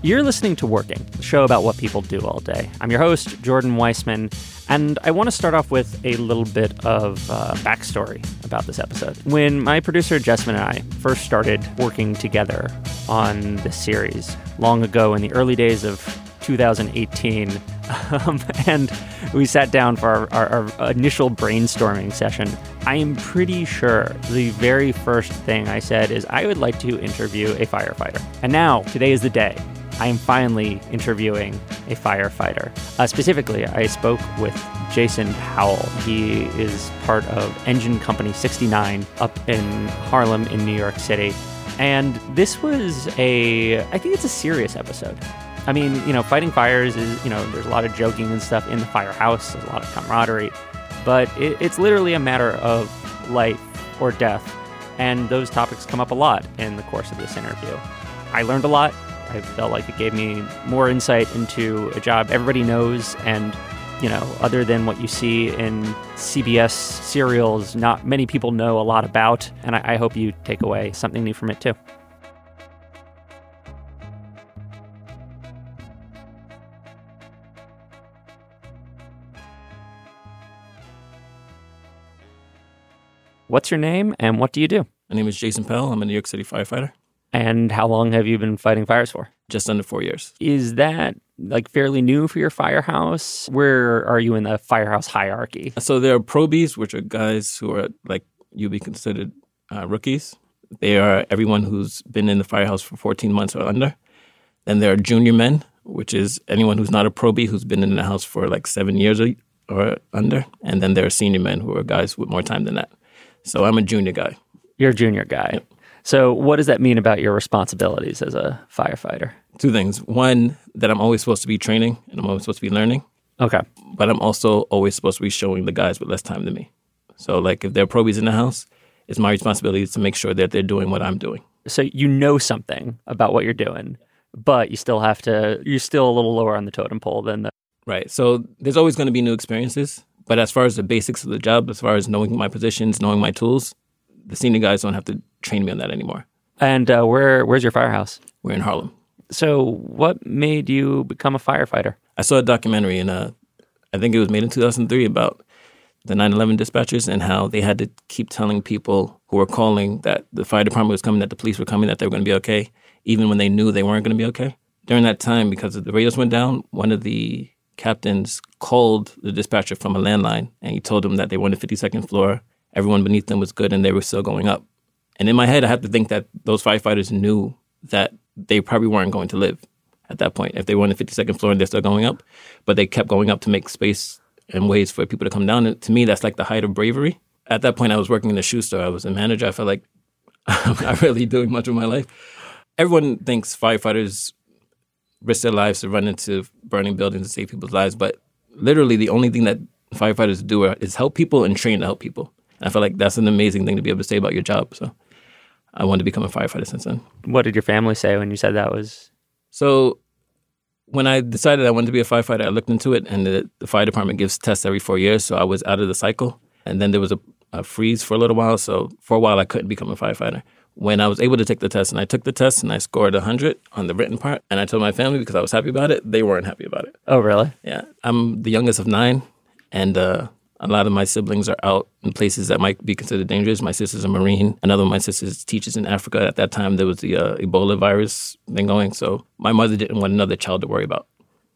You're listening to Working, the show about what people do all day. I'm your host, Jordan Weissmann, and I want to start off with a little bit of uh, backstory about this episode. When my producer, Jessamine, and I first started working together on this series long ago in the early days of 2018, um, and we sat down for our, our, our, initial brainstorming session. I am pretty sure the very first thing I said is I would like to interview a firefighter. And now, today is the day. I am finally interviewing a firefighter. Uh, specifically, I spoke with Jason Powell. He is part of Engine Company 69 up in Harlem in New York City. And this was a, I think it's a serious episode. I mean, you know, fighting fires is, you know, there's a lot of joking and stuff in the firehouse, there's a lot of camaraderie, but it, it's literally a matter of life or death. And those topics come up a lot in the course of this interview. I learned a lot. I felt like it gave me more insight into a job everybody knows and you know, other than what you see in CBS serials, not many people know a lot about. And I, I hope you take away something new from it too. What's your name and what do you do? My name is Jason Pell. I'm a New York City firefighter. And how long have you been fighting fires for? Just under four years. Is that like fairly new for your firehouse? Where are you in the firehouse hierarchy? So there are probies, which are guys who are like you'd be considered uh, rookies. They are everyone who's been in the firehouse for 14 months or under. Then there are junior men, which is anyone who's not a probie who's been in the house for like seven years or, or under. And then there are senior men who are guys with more time than that. So I'm a junior guy. You're a junior guy. Yep. So what does that mean about your responsibilities as a firefighter? Two things. One, that I'm always supposed to be training and I'm always supposed to be learning. Okay. But I'm also always supposed to be showing the guys with less time than me. So like if there are probies in the house, it's my responsibility to make sure that they're doing what I'm doing. So you know something about what you're doing, but you still have to you're still a little lower on the totem pole than the Right. So there's always going to be new experiences. But as far as the basics of the job, as far as knowing my positions, knowing my tools, the senior guys don't have to train me on that anymore. And uh, where where's your firehouse? We're in Harlem. So, what made you become a firefighter? I saw a documentary, and uh, I think it was made in 2003 about the 9/11 dispatchers and how they had to keep telling people who were calling that the fire department was coming, that the police were coming, that they were going to be okay, even when they knew they weren't going to be okay. During that time, because the radios went down, one of the captains called the dispatcher from a landline and he told them that they were on the 52nd floor. Everyone beneath them was good and they were still going up. And in my head, I have to think that those firefighters knew that they probably weren't going to live at that point if they were on the 52nd floor and they're still going up. But they kept going up to make space and ways for people to come down. And to me, that's like the height of bravery. At that point, I was working in a shoe store. I was a manager. I felt like I'm not really doing much of my life. Everyone thinks firefighters risk their lives to run into burning buildings and save people's lives. But literally, the only thing that firefighters do is help people and train to help people. I feel like that's an amazing thing to be able to say about your job. So I wanted to become a firefighter since then. What did your family say when you said that was? So when I decided I wanted to be a firefighter, I looked into it, and the, the fire department gives tests every four years. So I was out of the cycle. And then there was a, a freeze for a little while. So for a while, I couldn't become a firefighter when I was able to take the test and I took the test and I scored 100 on the written part and I told my family because I was happy about it, they weren't happy about it. Oh, really? Yeah. I'm the youngest of nine and uh, a lot of my siblings are out in places that might be considered dangerous. My sister's a Marine. Another of my sisters teaches in Africa. At that time, there was the uh, Ebola virus thing going. So my mother didn't want another child to worry about.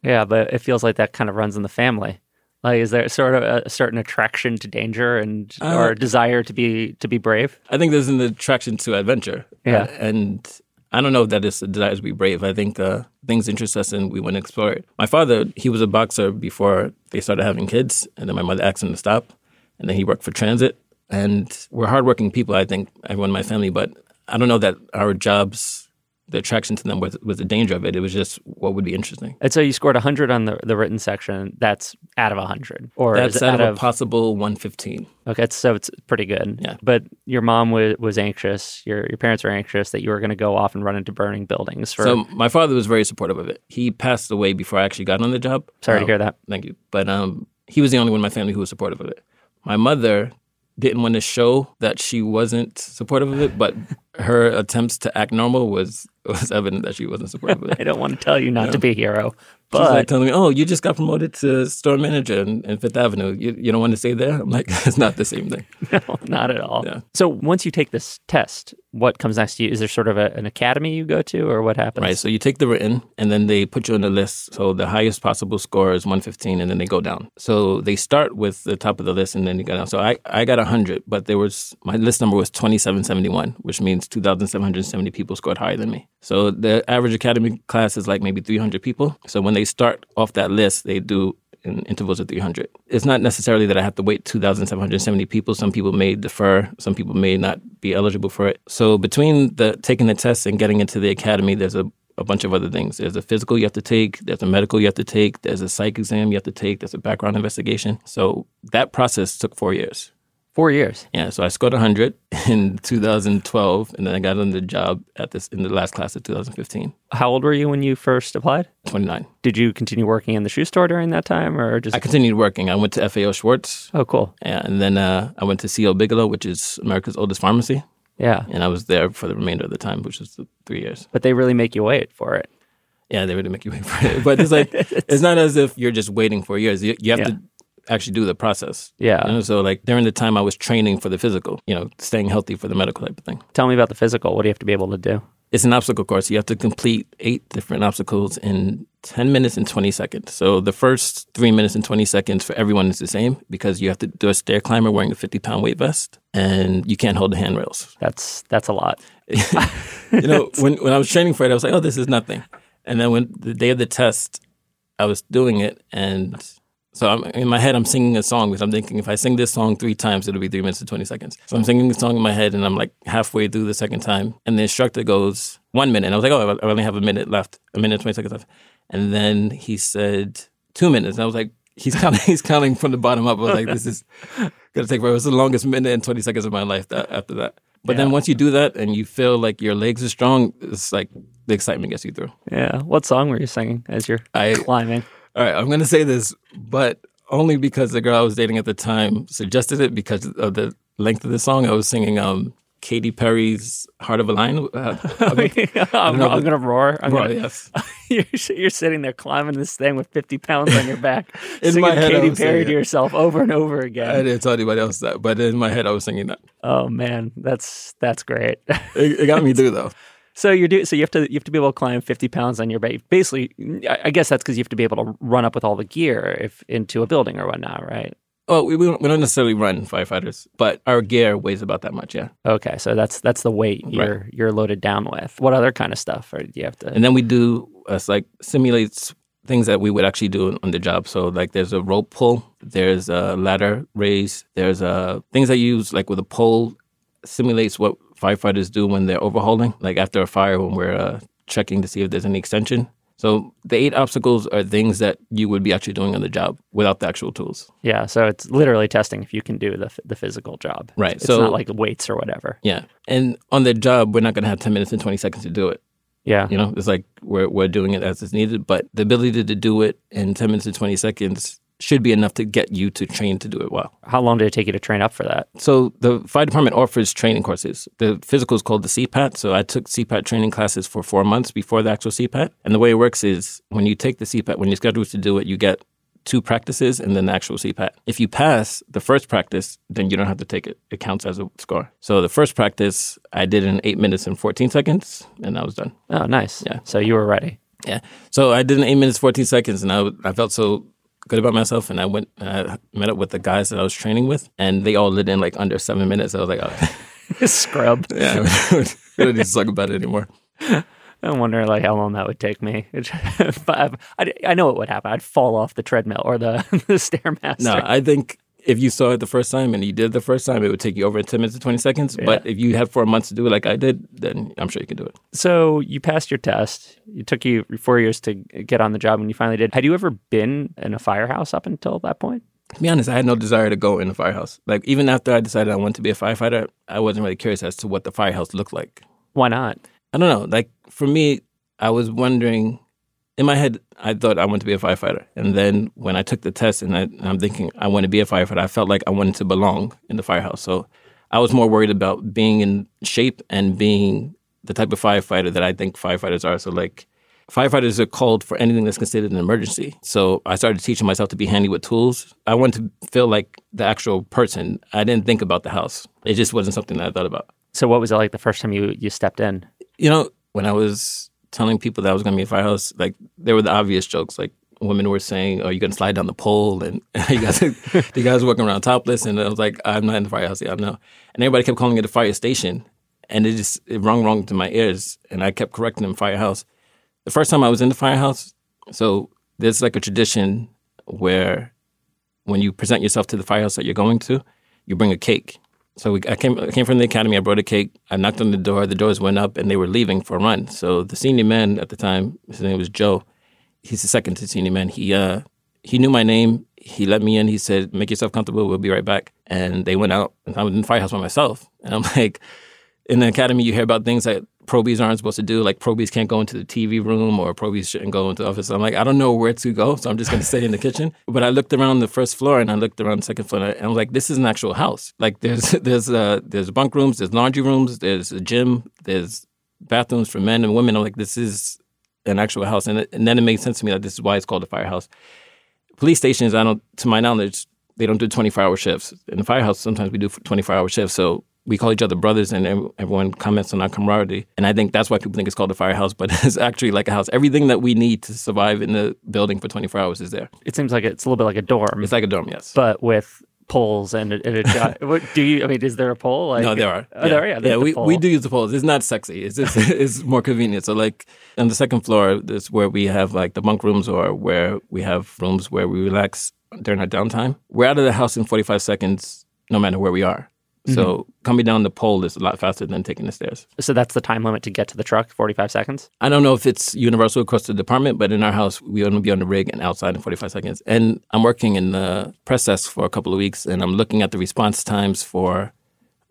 Yeah, but it feels like that kind of runs in the family. Like, is there sort of a certain attraction to danger and uh, or desire to be to be brave? I think there's an attraction to adventure. Yeah, uh, and I don't know if that is a desire to be brave. I think uh, things interest us and we want to explore it. My father, he was a boxer before they started having kids, and then my mother asked him to stop, and then he worked for transit. And we're hardworking people, I think, everyone in my family, but I don't know that our jobs the attraction to them was, was the danger of it. It was just what would be interesting. And so you scored 100 on the, the written section. That's out of 100. Or That's out, out, of a possible 115. Okay, so it's pretty good. Yeah. But your mom was, was anxious, your, your parents were anxious that you were going to go off and run into burning buildings. For... So my father was very supportive of it. He passed away before I actually got on the job. Sorry to hear that. Thank you. But um, he was the only one in my family who was supportive of it. My mother didn't want to show that she wasn't supportive of it, but her attempts to act normal was was evident that she wasn't supportive of it. I don't want to tell you not to be a hero, She's like telling me, "Oh, you just got promoted to store manager in, in Fifth Avenue. You, you don't want to stay there?" I'm like, "It's not the same thing." no, not at all. Yeah. So once you take this test, what comes next to you? Is there sort of a, an academy you go to, or what happens? Right. So you take the written, and then they put you on the list. So the highest possible score is 115, and then they go down. So they start with the top of the list, and then you go down. So I, I got 100, but there was my list number was 2771, which means 2,770 people scored higher than me. So the average academy class is like maybe 300 people. So when they start off that list, they do in intervals of 300. It's not necessarily that I have to wait 2,770 people. Some people may defer. Some people may not be eligible for it. So between the taking the test and getting into the academy, there's a, a bunch of other things. There's a physical you have to take. There's a medical you have to take. There's a psych exam you have to take. There's a background investigation. So that process took four years. Four years. Yeah, so I scored 100 in 2012, and then I got on the job at this in the last class of 2015. How old were you when you first applied? 29. Did you continue working in the shoe store during that time, or just? I continued working. I went to FAO Schwarz, oh, cool. Yeah. And then uh, I went to CO Bigelow, which is America's oldest pharmacy, Yeah, and I was there for the remainder of the time, which was three years. but they really make you wait for it. Yeah, they really make you wait for it, but it's like it's not as if you're just waiting for years. You, you have Yeah. to actually do the process. Yeah. You know, so like during the time I was training for the physical, you know, staying healthy for the medical type of thing. Tell me about the physical. What do you have to be able to do? It's an obstacle course. You have to complete eight different obstacles in 10 minutes and 20 seconds. So the first three minutes and 20 seconds for everyone is the same because you have to do a stair climber wearing a 50 pound weight vest and you can't hold the handrails. That's that's a lot. you know, when, when I was training for it, I was like, oh, this is nothing. And then when the day of the test, I was doing it and so I'm, in my head, I'm singing a song because I'm thinking if I sing this song three times, it'll be three minutes and 20 seconds. So I'm singing the song in my head and I'm like halfway through the second time. And the instructor goes, one minute. And I was like, oh, I only have a minute left, a minute and 20 seconds left. And then he said, two minutes. And I was like, he's counting, he's counting from the bottom up. I was like, this is going to take forever. It was the longest minute and 20 seconds of my life that, after that. But then once you do that and you feel like your legs are strong, it's like the excitement gets you through. Yeah. What song were you singing as you're I climbing? All right, I'm going to say this, but only because the girl I was dating at the time suggested it because of the length of the song. I was singing um, Katy Perry's "Heart of a Lion." Uh, I'm, know, I'm gonna roar. I'm Right, gonna, yes. you're, you're sitting there climbing this thing with 50 pounds on your back, In singing my head, Katy Perry to yourself over and over again. I didn't tell anybody else that, but in my head, I was singing that. oh man, that's that's great. It, it got me through though. So you're do so you have to you have to be able to climb 50 pounds on your back. Basically, I I guess that's because you have to be able to run up with all the gear if into a building or whatnot, right? Well, we, we don't we don't necessarily run firefighters, but our gear weighs about that much, yeah. Okay, so that's that's the weight you're you're loaded down with. What other kind of stuff do you have to? And then we do uh, like simulates things that we would actually do on the job. So like there's a rope pull, there's a ladder raise, there's uh, things that you use like with a pole simulates what firefighters do when they're overhauling, like after a fire when we're uh, checking to see if there's any extension. So the eight obstacles are things that you would be actually doing on the job without the actual tools. Yeah, so it's literally testing if you can do the the physical job. Right, It's so- not like weights or whatever. Yeah. And on the job, we're not going to have 10 minutes and 20 seconds to do it. Yeah. You know, it's like we're, we're doing it as it's needed, but the ability to do it in 10 minutes and 20 seconds should be enough to get you to train to do it well. How long did it take you to train up for that? So the fire department offers training courses. The physical is called the CPAT. So I took CPAT training classes for four months before the actual CPAT. And the way it works is when you take the CPAT, when you're scheduled to do it, you get two practices and then the actual CPAT. If you pass the first practice, then you don't have to take it. It counts as a score. So the first practice I did in eight minutes and 14 seconds, and I was done. Oh, nice. Yeah. So you were ready. Yeah. So I did in eight minutes, 14 seconds, and I, I felt so good about myself. And I went, and I met up with the guys that I was training with, and they all did in like under seven minutes. I was like, oh, Scrub. yeah, we don't need to talk about it anymore. I wonder like how long that would take me. I, I, I know it would happen. I'd fall off the treadmill or the, the stairmaster. No, I think if you saw it the first time and you did it the first time, it would take you over 10 minutes to 20 seconds. But if you had four months to do it like I did, then I'm sure you can do it. So you passed your test. It took you four years to get on the job, when you finally did. Had you ever been in a firehouse up until that point? To be honest, I had no desire to go in a firehouse. Like, even after I decided I wanted to be a firefighter, I wasn't really curious as to what the firehouse looked like. Why not? I don't know. Like for me, I was wondering in my head, I thought I wanted to be a firefighter. And then when I took the test and, I, am thinking I want to be a firefighter, I felt like I wanted to belong in the firehouse. So I was more worried about being in shape and being the type of firefighter that I think firefighters are. So like firefighters are called for anything that's considered an emergency. So I started teaching myself to be handy with tools. I wanted to feel like the actual person. I didn't think about the house. It just wasn't something that I thought about. So what was it like the first time you you stepped in? You know, when I was telling people that I was going to be a firehouse, like there were the obvious jokes, like women were saying, "Oh, you're going to slide down the pole," and you guys, the guys walking around topless, and I was like, "I'm not in the firehouse yet, I know." And everybody kept calling it a fire station, and it just it rung wrong to my ears, and I kept correcting them firehouse. The first time I was in the firehouse, so there's like a tradition where when you present yourself to the firehouse that you're going to, you bring a cake. So we, I came I came from the academy. I brought a cake. I knocked on the door. The doors went up, and they were leaving for a run. So the senior man at the time, his name was Joe. He's the second to senior man. He uh, he knew my name. He let me in. He said, "Make yourself comfortable. We'll be right back." And they went out, and I was in the firehouse by myself. And I'm like, in the academy, you hear about things that probies aren't supposed to do. Like probies can't go into the TV room or probies shouldn't go into the office. I'm like, I don't know where to go, so I'm just to stay in the kitchen. But I looked around the first floor and I looked around the second floor and I was like, this is an actual house. Like there's there's uh, there's bunk rooms, there's laundry rooms, there's a gym, there's bathrooms for men and women. I'm like, this is an actual house, and, and then it made sense to me that this is why it's called a firehouse. Police stations, I don't, to my knowledge, they don't do 24 hour shifts. In the firehouse, sometimes we do 24 hour shifts. So we call each other brothers and everyone comments on our camaraderie. And I think that's why people think it's called a firehouse, but it's actually like a house. Everything that we need to survive in the building for 24 hours is there. It seems like it's a little bit like a dorm. It's like a dorm, yes. But with poles and a, and a do you? I mean, is there a pole? Like, no, there are. Oh, yeah. there, yeah. Yeah, we, we do use the poles. It's not sexy. It's just, it's more convenient. So like on the second floor, is where we have like the bunk rooms or where we have rooms where we relax during our downtime. We're out of the house in 45 seconds, no matter where we are. Mm-hmm. So coming down the pole is a lot faster than taking the stairs. So that's the time limit to get to the truck, 45 seconds? I don't know if it's universal across the department, but in our house, we only be on the rig and outside in 45 seconds. And I'm working in the press desk for a couple of weeks, and I'm looking at the response times for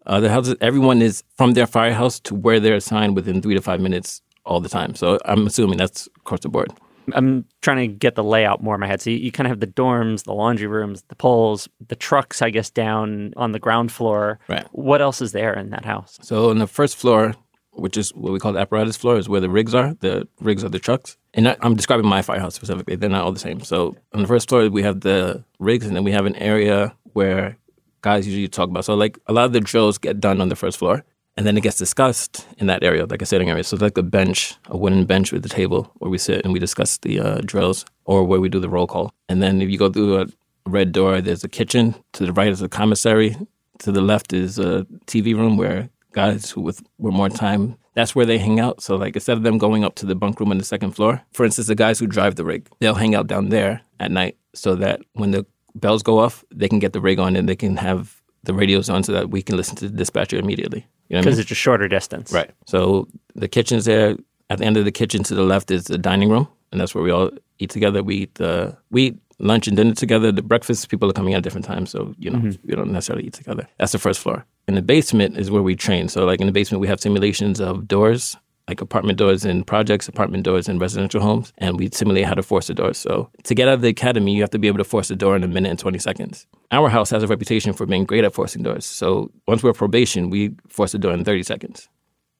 uh, the houses. Everyone is from their firehouse to where they're assigned within three to five minutes all the time. So I'm assuming that's across the board. I'm trying to get the layout more in my head. So you, you, kind of have the dorms, the laundry rooms, the poles, the trucks, I guess, down on the ground floor. Right. What else is there in that house? So on the first floor, which is what we call the apparatus floor, is where the rigs are. The rigs are the trucks. And I'm describing my firehouse specifically. They're not all the same. So on the first floor, we have the rigs, and then we have an area where guys usually talk about. So like a lot of the drills get done on the first floor and then it gets discussed in that area, like a sitting area. So like a bench, a wooden bench with a table where we sit and we discuss the uh, drills or where we do the roll call. And then if you go through a red door, there's a kitchen. To the right is a commissary. To the left is a TV room where guys who with, with more time, that's where they hang out. So like instead of them going up to the bunk room on the second floor, for instance, the guys who drive the rig, they'll hang out down there at night so that when the bells go off, they can get the rig on and they can have the radios on so that we can listen to the dispatcher immediately. You know because I mean? it's a shorter distance. Right. So the kitchen's there. At the end of the kitchen to the left is the dining room, and that's where we all eat together. We eat uh, we eat lunch and dinner together. The breakfast people are coming at different times, so you know mm-hmm. we don't necessarily eat together. That's the first floor. In the basement is where we train. So like in the basement, we have simulations of doors like apartment doors in projects, apartment doors in residential homes, and we simulate how to force the door. So to get out of the academy, you have to be able to force the door in a minute and 20 seconds. Our house has a reputation for being great at forcing doors. So once we're probation, we force the door in 30 seconds.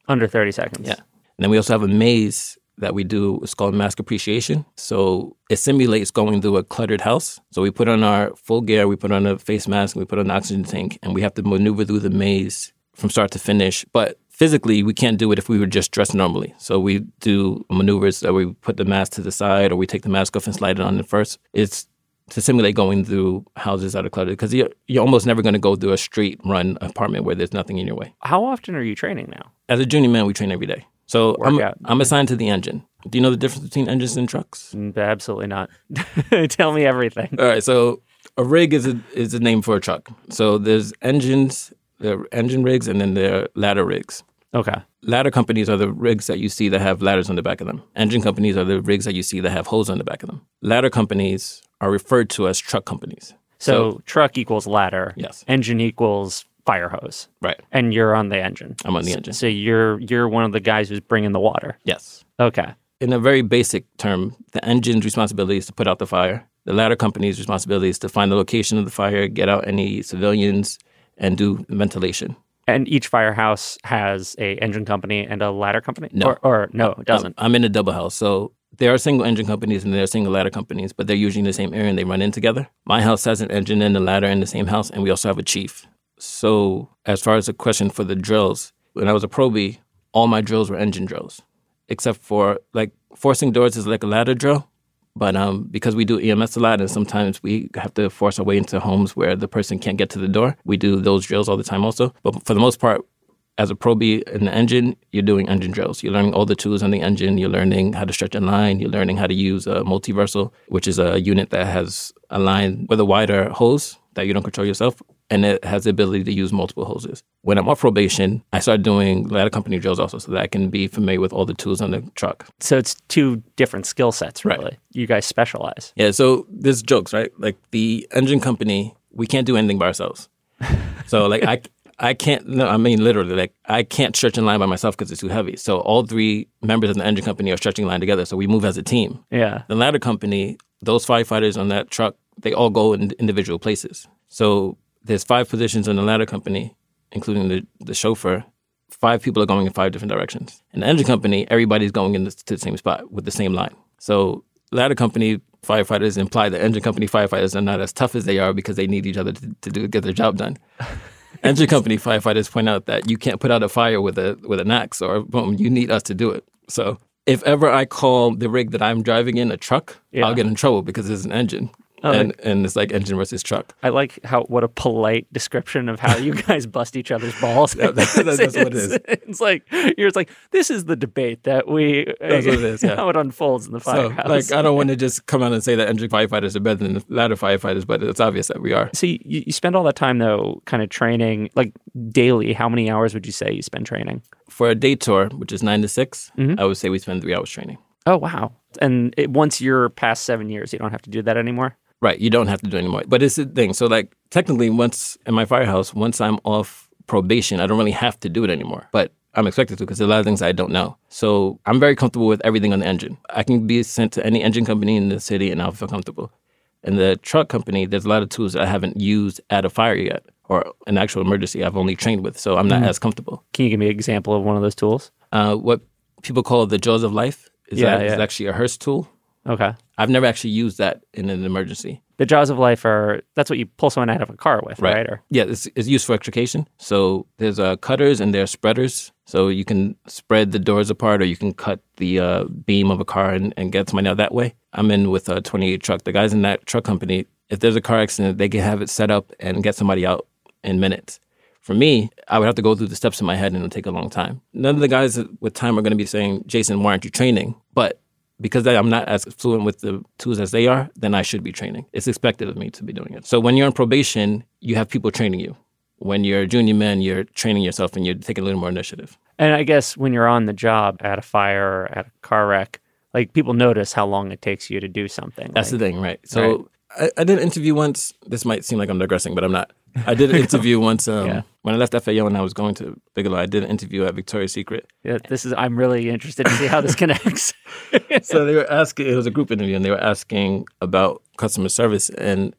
Under 30 seconds. Yeah. And then we also have a maze that we do. It's called mask appreciation. So it simulates going through a cluttered house. So we put on our full gear, we put on a face mask, we put on an oxygen tank, and we have to maneuver through the maze from start to finish. But physically we can't do it if we were just dressed normally. So we do maneuvers that we put the mask to the side or we take the mask off and slide it on it first. It's to simulate going through houses that are cluttered because you're, you're almost never going to go through a street run apartment where there's nothing in your way. How often are you training now? As a junior man, we train every day. So I'm, I'm assigned to the engine. Do you know the difference between engines and trucks? Mm, absolutely not. Tell me everything. All right. So a rig is a, is a name for a truck. So there's engines, there are engine rigs, and then there are ladder rigs. Okay. Ladder companies are the rigs that you see that have ladders on the back of them. Engine companies are the rigs that you see that have hose on the back of them. Ladder companies are referred to as truck companies. So, so truck equals ladder. Yes. Engine equals fire hose. Right. And you're on the engine. I'm on the engine. So you're you're one of the guys who's bringing the water. Yes. Okay. in a very basic term, the engine's responsibility is to put out the fire. The ladder company's responsibility is to find the location of the fire, get out any civilians, and do ventilation. And each firehouse has a engine company and a ladder company? No. Or, or no, it uh, doesn't. I'm in a double house. So there are single engine companies and there are single ladder companies, but they're usually in the same area and they run in together. My house has an engine and a ladder in the same house, and we also have a chief. So, as far as the question for the drills, when I was a probie, all my drills were engine drills, except for like forcing doors is like a ladder drill. But um, because we do EMS a lot, and sometimes we have to force our way into homes where the person can't get to the door, we do those drills all the time also. But for the most part, as a probie in the engine, you're doing engine drills. You're learning all the tools on the engine. You're learning how to stretch a line. You're learning how to use a multiversal, which is a unit that has a line with a wider hose that you don't control yourself, and it has the ability to use multiple hoses. When I'm off probation, I start doing ladder company drills also, so that I can be familiar with all the tools on the truck. So it's two different skill sets, Right. really. You guys specialize. Yeah, so there's jokes, right? Like the engine company, we can't do anything by ourselves. So like I I can't no, I mean literally like I can't stretch in line by myself because it's too heavy. So all three members of the engine company are stretching line together. So we move as a team. Yeah. The ladder company, those firefighters on that truck, they all go in individual places. So there's five positions in the ladder company, including the, the chauffeur. Five people are going in five different directions. In the engine company, everybody's going in the, to the same spot with the same line. So ladder company firefighters imply that engine company firefighters are not as tough as they are because they need each other to, to do, get their job done. engine company firefighters point out that you can't put out a fire with a with an axe or boom, you need us to do it. So if ever I call the rig that I'm driving in a truck, Yeah. I'll get in trouble because it's an engine. Oh, and, and it's like engine versus truck. I like how what a polite description of how you guys bust each other's balls. Yeah, that- that- that's what it is. It's like you're like this is the debate that we That's what it is, yeah. how it unfolds in the So, firehouse. like, I don't want to just come out and say that engine firefighters are better than the ladder firefighters, but it's obvious that we are. so you, you spend all that time though, kind of training like daily. How many hours would you say you spend training? For a day tour, which is nine to 6 Mhm. I would say we spend three hours training. Oh wow! And it, once you're past seven years, you don't have to do that anymore. Right. You don't have to do it anymore. But it's the thing. So, like, technically, once in my firehouse, once I'm off probation, I don't really have to do it anymore. But I'm expected to because there's a lot of things I don't know. So, I'm very comfortable with everything on the engine. I can be sent to any engine company in the city and I'll feel comfortable. In the truck company, there's a lot of tools that I haven't used at a fire yet or an actual emergency I've only trained with. So, I'm not as comfortable. Can you give me an example of one of those tools? Uh, what people call the jaws of life is, Yeah, that, is yeah. actually a Hurst tool. Okay. I've never actually used that in an emergency. The jaws of life are that's what you pull someone out of a car with, right? Or Yeah, it's, it's used for extrication. So there's uh, cutters and there are spreaders. So you can spread the doors apart or you can cut the uh, beam of a car and, and get somebody out that way. I'm in with a 28 truck. The guys in that truck company, if there's a car accident, they can have it set up and get somebody out in minutes. For me, I would have to go through the steps in my head and it'll take a long time. None of the guys with time are going to be saying, Jason, why aren't you training? But because I'm not as fluent with the tools as they are, then I should be training. It's expected of me to be doing it. So when you're on probation, you have people training you. When you're a junior man, you're training yourself and you're taking a little more initiative. And I guess when you're on the job at a fire or at a car wreck, like people notice how long it takes you to do something. That's like, the thing, right? So I, I did an interview once. This might seem like I'm digressing, but I'm not. I did an interview once um, Yeah. when I left FAO and I was going to Bigelow. I did an interview at Victoria's Secret. yeah, this is. I'm really interested to see how this connects. so they were asking it was a group interview and they were asking about customer service and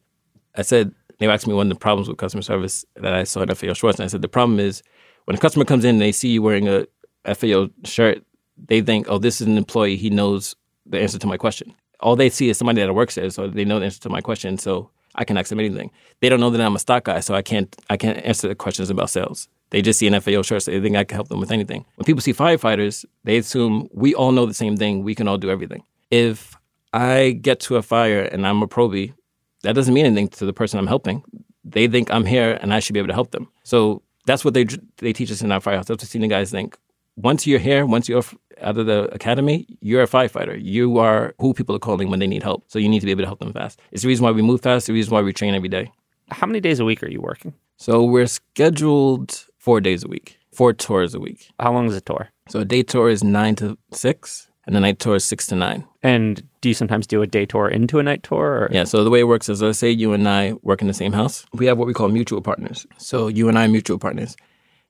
i said they were asking me one of the problems with customer service that i saw at fao schwarz and i said the problem is when a customer comes in and they see you wearing a fao shirt they think oh this is an employee he knows the answer to my question all they see is somebody that works there so they know the answer to my question so i can ask them anything they don't know that i'm a stock guy so i can't i can't answer the questions about sales they just see an FAO shirt, so they think I can help them with anything. When people see firefighters, they assume we all know the same thing. We can all do everything. If I get to a fire and I'm a probie, that doesn't mean anything to the person I'm helping. They think I'm here and I should be able to help them. So that's what they they teach us in our firehouse. That's what senior guys think. Once you're here, once you're out of the academy, you're a firefighter. You are who people are calling when they need help. So you need to be able to help them fast. It's the reason why we move fast. The reason why we train every day. how many days a week are you working? So we're scheduled four days a week, four tours a week. How long is a tour? So a day tour is nine to six, and the night tour is six to nine. And do you sometimes do a day tour into a night tour? Or? Yeah. So the way it works is, let's say you and I work in the same house. We have what we call mutual partners. So you and I are mutual partners.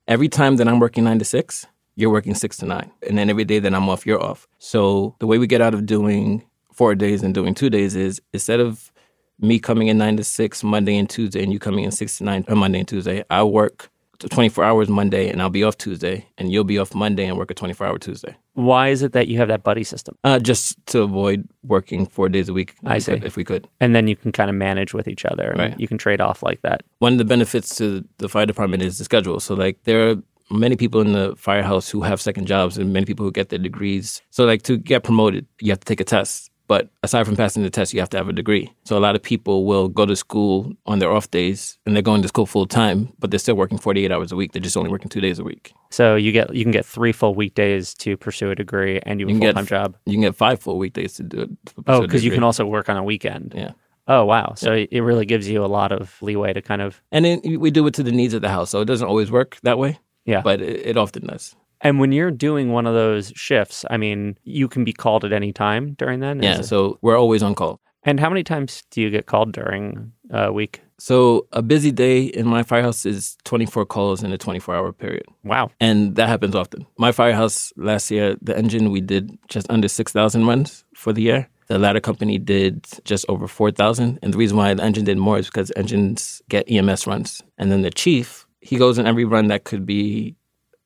Every time that I'm working nine to six, you're working six to nine. And then every day that I'm off, you're off. So the way we get out of doing four days and doing two days is instead of me coming in nine to six Monday and Tuesday and you coming in six to nine on Monday and Tuesday, I work 24 hours Monday and I'll be off Tuesday and you'll be off Monday and work a 24 hour Tuesday. Why is it that you have that buddy system? Uh, just to avoid working four days a week. I we see. could- If we could. And then you can kind of manage with each other. Right. You can trade off like that. one of the benefits to the fire department is the schedule. So like there are many people in the firehouse who have second jobs and many people who get their degrees. So like to get promoted, you have to take a test. But aside from passing the test, you have to have a degree. So a lot of people will go to school on their off days and they're going to school full time, but they're still working 48 hours a week. They're just only working two days a week. So you get you can get three full weekdays to pursue a degree and you have a full time job. You can get five full weekdays to do it. to Oh, because you can also work on a weekend. Yeah. Oh wow! So it really gives you a lot of leeway to kind of And then we do it to the needs of the house. So it doesn't always work that way, yeah. but it, it often does. and when you're doing one of those shifts, I mean, you can be called at any time during then. Yeah. it? So we're always on call. And how many times do you get called during a week? So a busy day in my firehouse is 24 calls in a 24 hour period. Wow. And that happens often. My firehouse last year, the engine, we did just under 6,000 runs for the year. The ladder company did just over 4,000. And the reason why the engine did more is because engines get EMS runs. And then the chief, he goes in every run that could be,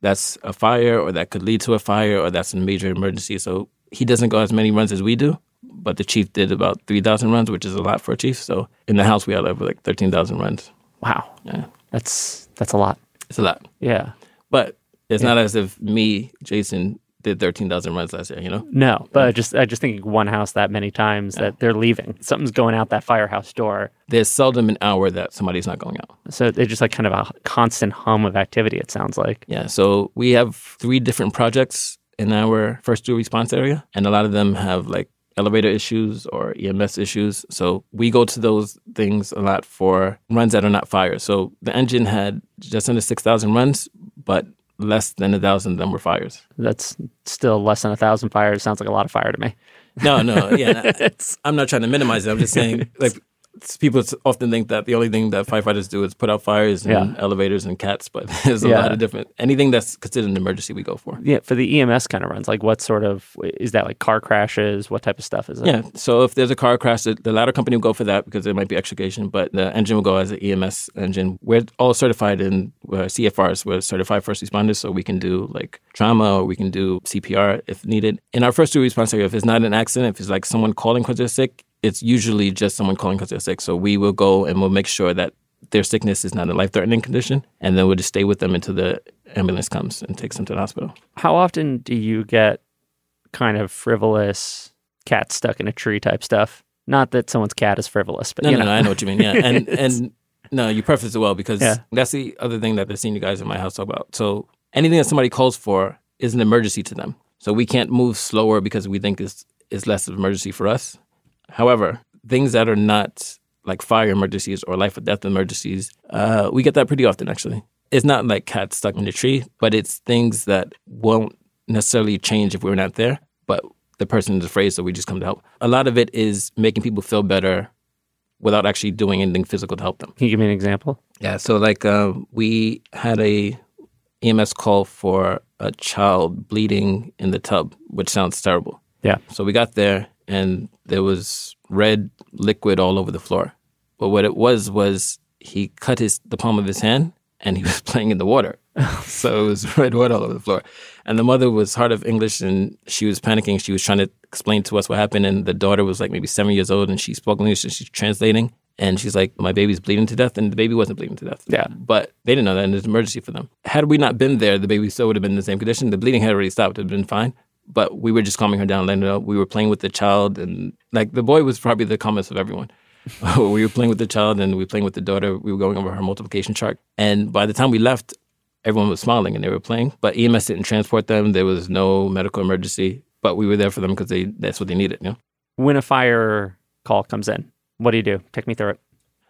that's a fire or that could lead to a fire or that's a major emergency. So he doesn't go as many runs as we do. But the chief did about 3,000 runs, which is a lot for a chief. So in the house, we had over like 13,000 runs. Wow. Yeah. That's that's a lot. It's a lot. Yeah. But it's not as if me, Jason, did 13,000 runs last year, you know? No, but I just I just thinking one house that many times that they're leaving. Something's going out that firehouse door. There's seldom an hour that somebody's not going out. So they're just like kind of a constant hum of activity. It sounds like. Yeah. So we have three different projects in our first due response area, and a lot of them have like elevator issues or EMS issues. So we go to those things a lot for runs that are not fires. So the engine had just under 6,000 runs, but less than a thousand of them were fires. That's still less than a thousand fires. Sounds like a lot of fire to me. No, no, yeah. I'm not trying to minimize it. I'm just saying, like, people often think that the only thing that firefighters do is put out fires and Yeah. elevators and cats, but there's a Yeah. lot of different anything that's considered an emergency we go for. yeah for the EMS kind of runs. Like what sort of is that? Like car crashes? What type of stuff is it? Yeah. So if there's a car crash, the, the ladder company will go for that because there might be extrication, but the engine will go as an EMS engine. We're all certified in uh, CFRs. We're certified first responders, so we can do like trauma or we can do CPR if needed. In our first response area, if it's not an accident, if it's like someone calling because they're sick, it's usually just someone calling because they're sick. So we will go and we'll make sure that their sickness is not a life threatening condition, and then we'll just stay with them until the ambulance comes and takes them to the hospital. How often do you get kind of frivolous cat stuck in a tree type stuff? Not that someone's cat is frivolous, but No, you no, know. no, I know what you mean. Yeah, and and no, you prefaced it well because Yeah. that's the other thing that the senior guys in my house talk about. So anything that somebody calls for is an emergency to them. So we can't move slower because we think it's is less of an emergency for us. However, things that are not like fire emergencies or life or death emergencies, uh, we get that pretty often actually. It's not like cats stuck in a tree, but it's things that won't necessarily change if we're not there. But the person is afraid, so we just come to help. A lot of it is making people feel better without actually doing anything physical to help them. Can you give me an example? Yeah. So like um, we had a EMS call for a child bleeding in the tub, which sounds terrible. Yeah. So we got there and there was red liquid all over the floor. But what it was was he cut his the palm of his hand and he was playing in the water. so it was red water all over the floor. And the mother was hard of English and she was panicking. She was trying to explain to us what happened. And the daughter was like maybe seven years old and she spoke English and she's translating. And she's like, My baby's bleeding to death. And the baby wasn't bleeding to death. Yeah. But they didn't know that. And it's an emergency for them. Had we not been there, the baby still would have been in the same condition. The bleeding had already stopped. It had been fine. But we were just calming her down, letting her know we were playing with the child. And like the boy was probably the calmest of everyone. we were playing with the child and we were playing with the daughter. We were going over her multiplication chart. And by the time we left, everyone was smiling and they were playing. But EMS didn't transport them. There was no medical emergency. But we were there for them because they that's what they needed, you know? When a fire call comes in, what do you do? Take me through it.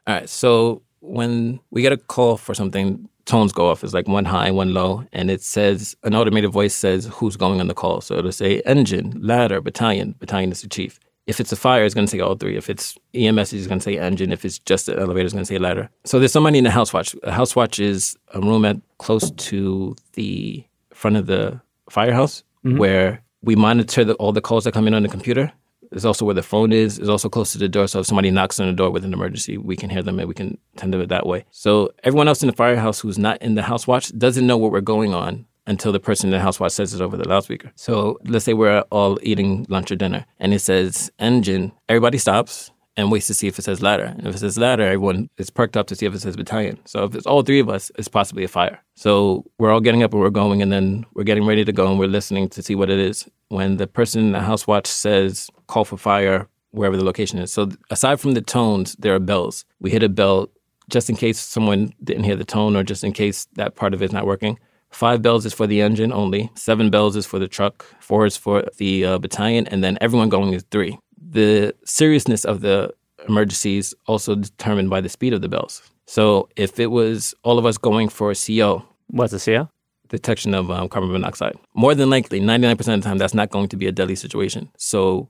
All right. So when we get a call for something, tones go off. It's like one high, one low, and it says an automated voice says who's going on the call. So it'll say engine, ladder, battalion. Battalion is the chief. If it's a fire, it's going to say all three. If it's EMS, it's going to say engine. If it's just an elevator, it's going to say ladder. So there's somebody in the house watch. A house watch is a room at close to the front of the firehouse mm-hmm. where we monitor the, all the calls that come in on the computer. It's also where the phone is. It's also close to the door. So if somebody knocks on the door with an emergency, we can hear them and we can tend to it that way. So everyone else in the firehouse who's not in the house watch doesn't know what we're going on until the person in the house watch says it over the loudspeaker. So let's say we're all eating lunch or dinner and it says engine. Everybody stops and waits to see if it says ladder. And if it says ladder, everyone is perked up to see if it says battalion. So if it's all three of us, it's possibly a fire. So we're all getting up and we're going, and then we're getting ready to go and we're listening to see what it is. When the person in the house watch says call for fire, wherever the location is. So aside from the tones, there are bells. We hit a bell just in case someone didn't hear the tone or just in case that part of it is not working. Five bells is for the engine only. Seven bells is for the truck. Four is for the uh, battalion, and then everyone going is three. The seriousness of the emergencies also determined by the speed of the bells. So if it was all of us going for a CO, What's a CO? detection of um, carbon monoxide, more than likely, 99% of the time, that's not going to be a deadly situation. So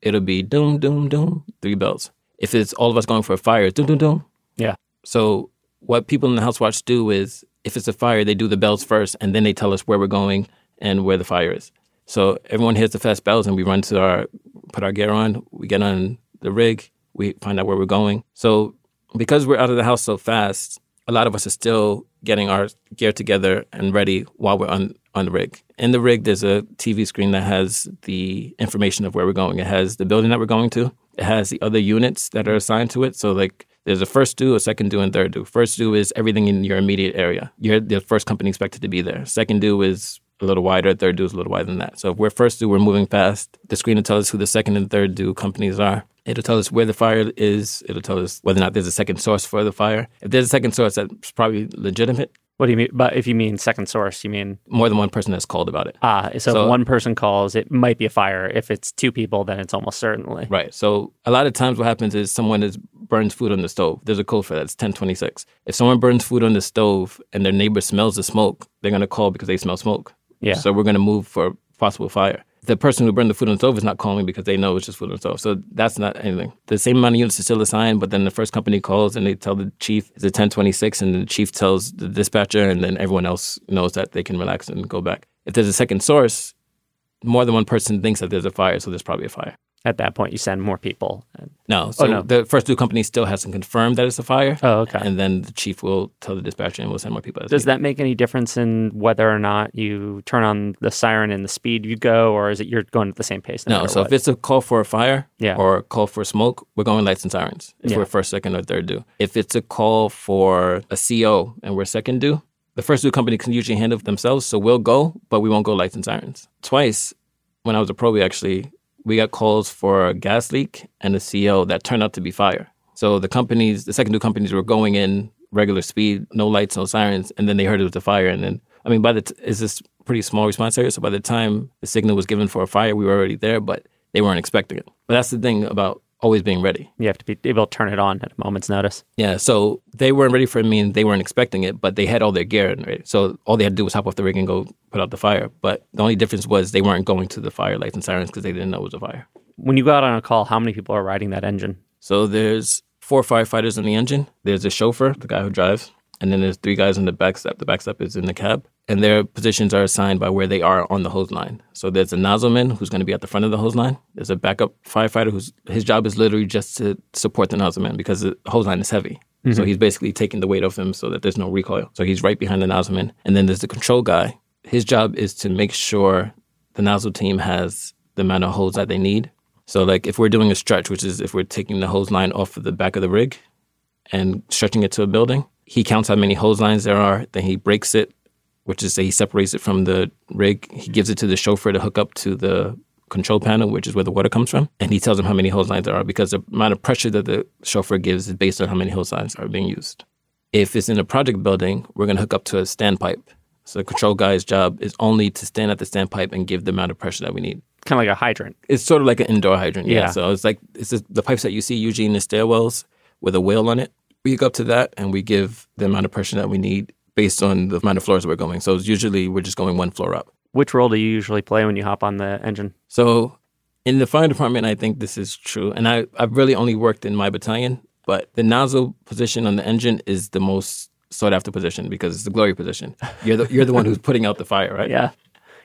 it'll be doom, doom, doom, three bells. If it's all of us going for a fire, doom, doom, doom. Yeah. So what people in the house watch do is if it's a fire, they do the bells first and then they tell us where we're going and where the fire is. So everyone hears the fast bells and we run to our put our gear on, we get on the rig, we find out where we're going. So because we're out of the house so fast, a lot of us are still getting our gear together and ready while we're on on the rig. In the rig, there's a TV screen that has the information of where we're going. It has the building that we're going to. It has the other units that are assigned to it. So like there's a first due, a second due, and third due. First due is everything in your immediate area. You're the first company expected to be there. Second due is a little wider. Third due is a little wider than that. So if we're first due, we're moving fast. The screen will tell us who the second and third due companies are. It'll tell us where the fire is. It'll tell us whether or not there's a second source for the fire. If there's a second source, that's probably legitimate. What do you mean? But if you mean second source, you mean More than one person has called about it. ah. So, So- if one person calls, it might be a fire. If it's two people, then it's almost certainly. Right. So a lot of times what happens is someone is burns food on the stove. There's a code for that. It's 1026. If someone burns food on the stove and their neighbor smells the smoke, they're going to call because they smell smoke. Yeah. So we're going to move for possible fire. The person who burned the food on the stove is not calling because they know it's just food on the stove. So that's not anything. The same amount of units is still assigned, but then the first company calls and they tell the chief it's a 1026 and the chief tells the dispatcher and then everyone else knows that they can relax and go back. If there's a second source, more than one person thinks that there's a fire, so there's probably a fire. At that point, you send more people. No. Oh, so Oh, no. the first two companies still hasn't confirmed that it's a fire. Oh, okay. And then the chief will tell the dispatcher and we'll send more people. Does that make any difference in whether or not you turn on the siren and the speed you go, or is it you're going at the same pace? No, No. So what? if it's a call for a fire Yeah. or a call for smoke, we're going lights and sirens. If Yeah. we're first, second, or third due. If it's a call for a CO and we're second due, the first due company can usually handle themselves. So we'll go, but we won't go lights and sirens. Twice when I was a pro, we actually we got calls for a gas leak and a CO that turned out to be fire. So the companies, the second two companies, were going in regular speed, no lights, no sirens, and then they heard it was a fire. And then, I mean, by the t- it's this pretty small response area. So by the time the signal was given for a fire, we were already there, but they weren't expecting it. But that's the thing about always being ready. you have to be able to turn it on at a moment's notice. Yeah, so they weren't ready for it, mean they weren't expecting it, but they had all their gear and ready. So all they had to do was hop off the rig and go put out the fire. But the only difference was they weren't going to the fire lights and sirens because they didn't know it was a fire. When you go out on a call, how many people are riding that engine? So there's four firefighters in the engine. There's a chauffeur, the guy who drives, and then there's three guys in the backstep. The backstep is in the cab, and their positions are assigned by where they are on the hose line. So there's a nozzleman who's going to be at the front of the hose line. There's a backup firefighter whose his job is literally just to support the nozzleman because the hose line is heavy. So mm-hmm. he's basically taking the weight off him so that there's no recoil. So he's right behind the nozzleman, and then there's the control guy. His job is to make sure the nozzle team has the amount of hose that they need. So like if we're doing a stretch, which is if we're taking the hose line off of the back of the rig and stretching it to a building, he counts how many hose lines there are, then he breaks it, which is say he separates it from the rig. He gives it to the chauffeur to hook up to the control panel, which is where the water comes from, and he tells him how many hose lines there are because the amount of pressure that the chauffeur gives is based on how many hose lines are being used. If it's in a project building, we're going to hook up to a standpipe. So the control guy's job is only to stand at the standpipe and give the amount of pressure that we need Kind of like a hydrant. it's sort of like an indoor hydrant. Yeah. Yeah. So it's like it's the pipes that you see usually in the stairwells with a wheel on it. We go up to that and we give the amount of pressure that we need based on the amount of floors we're going. So it's usually we're just going one floor up. Which role do you usually play when you hop on the engine? So in the fire department, I think this is true. And I, I've really only worked in my battalion, but the nozzle position on the engine is the most sought after position because it's the glory position. You're the, you're the one who's putting out the fire, right? Yeah.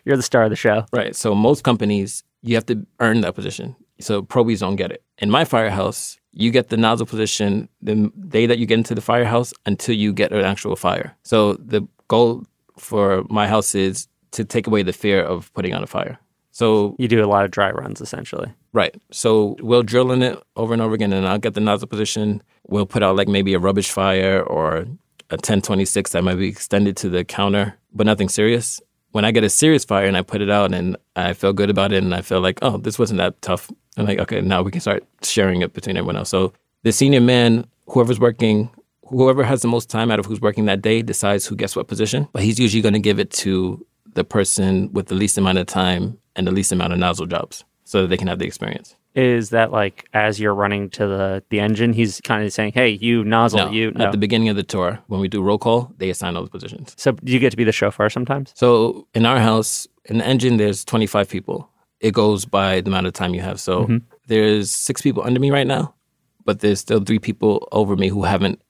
You're the star of the show. Right. So most companies, you have to earn that position. So probies don't get it. In my firehouse, you get the nozzle position the day that you get into the firehouse until you get an actual fire. So the goal for my house is to take away the fear of putting out a fire. So You do a lot of dry runs essentially. right. So we'll drill in it over and over again, and I'll get the nozzle position. We'll put out like maybe a rubbish fire or a 1026 that might be extended to the counter, but nothing serious. When I get a serious fire and I put it out and I feel good about it and I feel like, oh, this wasn't that tough. I'm like, okay, now we can start sharing it between everyone else. So the senior man, whoever's working, whoever has the most time out of who's working that day decides who gets what position. But he's usually going to give it to the person with the least amount of time and the least amount of nozzle jobs so that they can have the experience. Is that like as you're running to the the engine, he's kind of saying, "Hey, you nozzle, No, you." No. At the beginning of the tour, when we do roll call, they assign all the positions. so do you get to be the chauffeur sometimes? So in our house, in the engine, there's 25 people. It goes by the amount of time you have. So Mm-hmm. there's six people under me right now, but there's still three people over me who haven't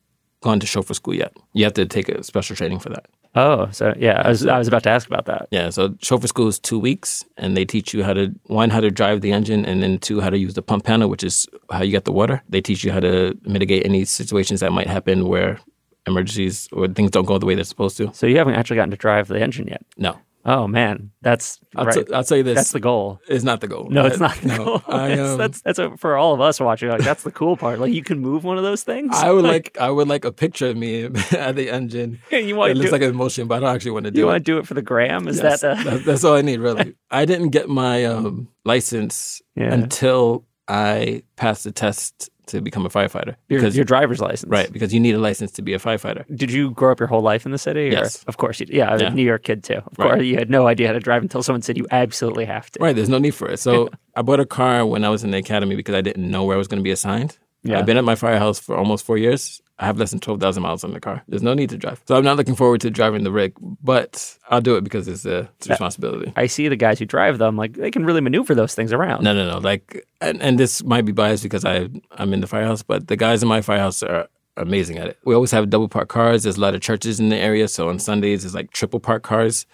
gone to chauffeur school yet. You have to take a special training for that. Oh, so yeah, I was I was about to ask about that. Yeah, so chauffeur school is two weeks, and they teach you how to one how to drive the engine, and then two how to use the pump panel, which is how you get the water. They teach you how to mitigate any situations that might happen where emergencies or things don't go the way they're supposed to. So you haven't actually gotten to drive the engine yet. No, Oh man, that's I'll, right. t- I'll tell you this: that's the goal. it's not the goal. No, it's not the no, goal. I, um, that's that's a, for all of us watching. Like that's the cool part. Like you can move one of those things. I would like I would like a picture of me at the engine. you want It looks like an emotion, but I don't actually want to do you it. want to do it for the gram? Is Yes, that the, that- that's all I need, really. I didn't get my um, license Yeah. until I passed the test to become a firefighter. your, Because your driver's license? right, because you need a license to be a firefighter. Did you grow up your whole life in the city? or- Yes. Of course. You, yeah, I was Yeah. a New York kid too. Of Right. course, you had no idea how to drive until someone said you absolutely have to. Right, there's no need for it. So I bought a car when I was in the academy because I didn't know where I was going to be assigned. Yeah. I've been at my firehouse for almost four years. I have less than 12,000 miles on the car. There's no need to drive. So I'm not looking forward to driving the rig, but I'll do it because it's a, it's responsibility. I see the guys who drive them, like they can really maneuver those things around. No, no, no. Like, and, and this might be biased because I I'm in the firehouse, but the guys in my firehouse are amazing at it. We always have double park cars. There's a lot of churches in the area, so on Sundays there's like triple park cars.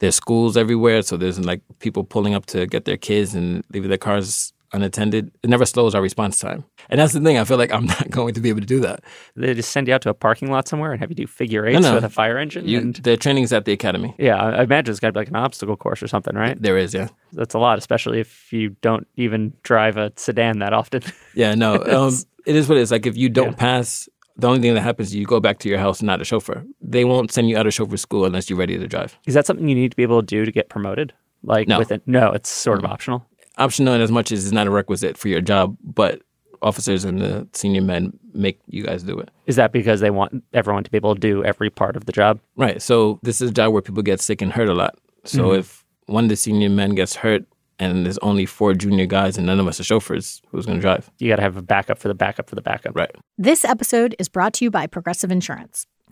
There's schools everywhere, so there's like people pulling up to get their kids and leaving their cars unattended. It never slows our response time, and that's the thing. I feel like I'm not going to be able to do that. They just send you out to a parking lot somewhere and have you do figure eights no. with a fire engine. You, and the training's at the academy. yeah, I imagine it's got to be like an obstacle course or something, right? There is, yeah, That's a lot, especially if you don't even drive a sedan that often. yeah. No, um, it is what it is. Like if you don't Yeah. pass. The only thing that happens is you go back to your house, not a chauffeur. They won't send you out of chauffeur school unless you're ready to drive. Is that something you need to be able to do to get promoted? Like No. with it? No, it's sort of optional. Optional in as much as it's not a requisite for your job, but officers and the senior men make you guys do it. Is that because they want everyone to be able to do every part of the job? Right. So this is a job where people get sick and hurt a lot. So mm-hmm. if one of the senior men gets hurt and there's only four junior guys and none of us are chauffeurs, who's going to drive? You got to have a backup for the backup for the backup. Right. This episode is brought to you by Progressive Insurance.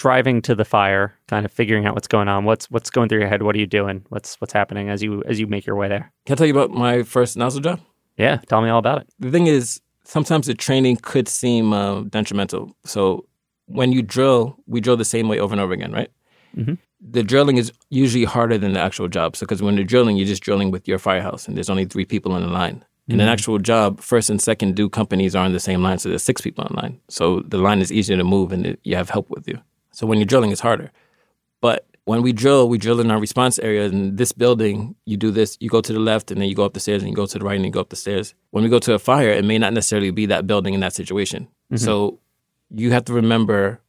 driving to the fire, kind of figuring out what's going on. What's what's going through your head? What are you doing? What's what's happening as you as you make your way there? Can I tell you about my first nozzle job? Yeah, tell me all about it. The thing is, sometimes the training could seem uh, detrimental. So when you drill, we drill the same way over and over again, right? Mhm. The drilling is usually harder than the actual job. So because when you're drilling, you're just drilling with your firehouse, and there's only three people in the line. In an actual job, first and second due companies are on the same line, so there's six people on line. So the line is easier to move, and you have help with you. So when you're drilling, it's harder. But when we drill, we drill in our response area. In this building, you do this, you go to the left, and then you go up the stairs, and you go to the right, and you go up the stairs. When we go to a fire, it may not necessarily be that building in that situation. Mm-hmm. So you have to remember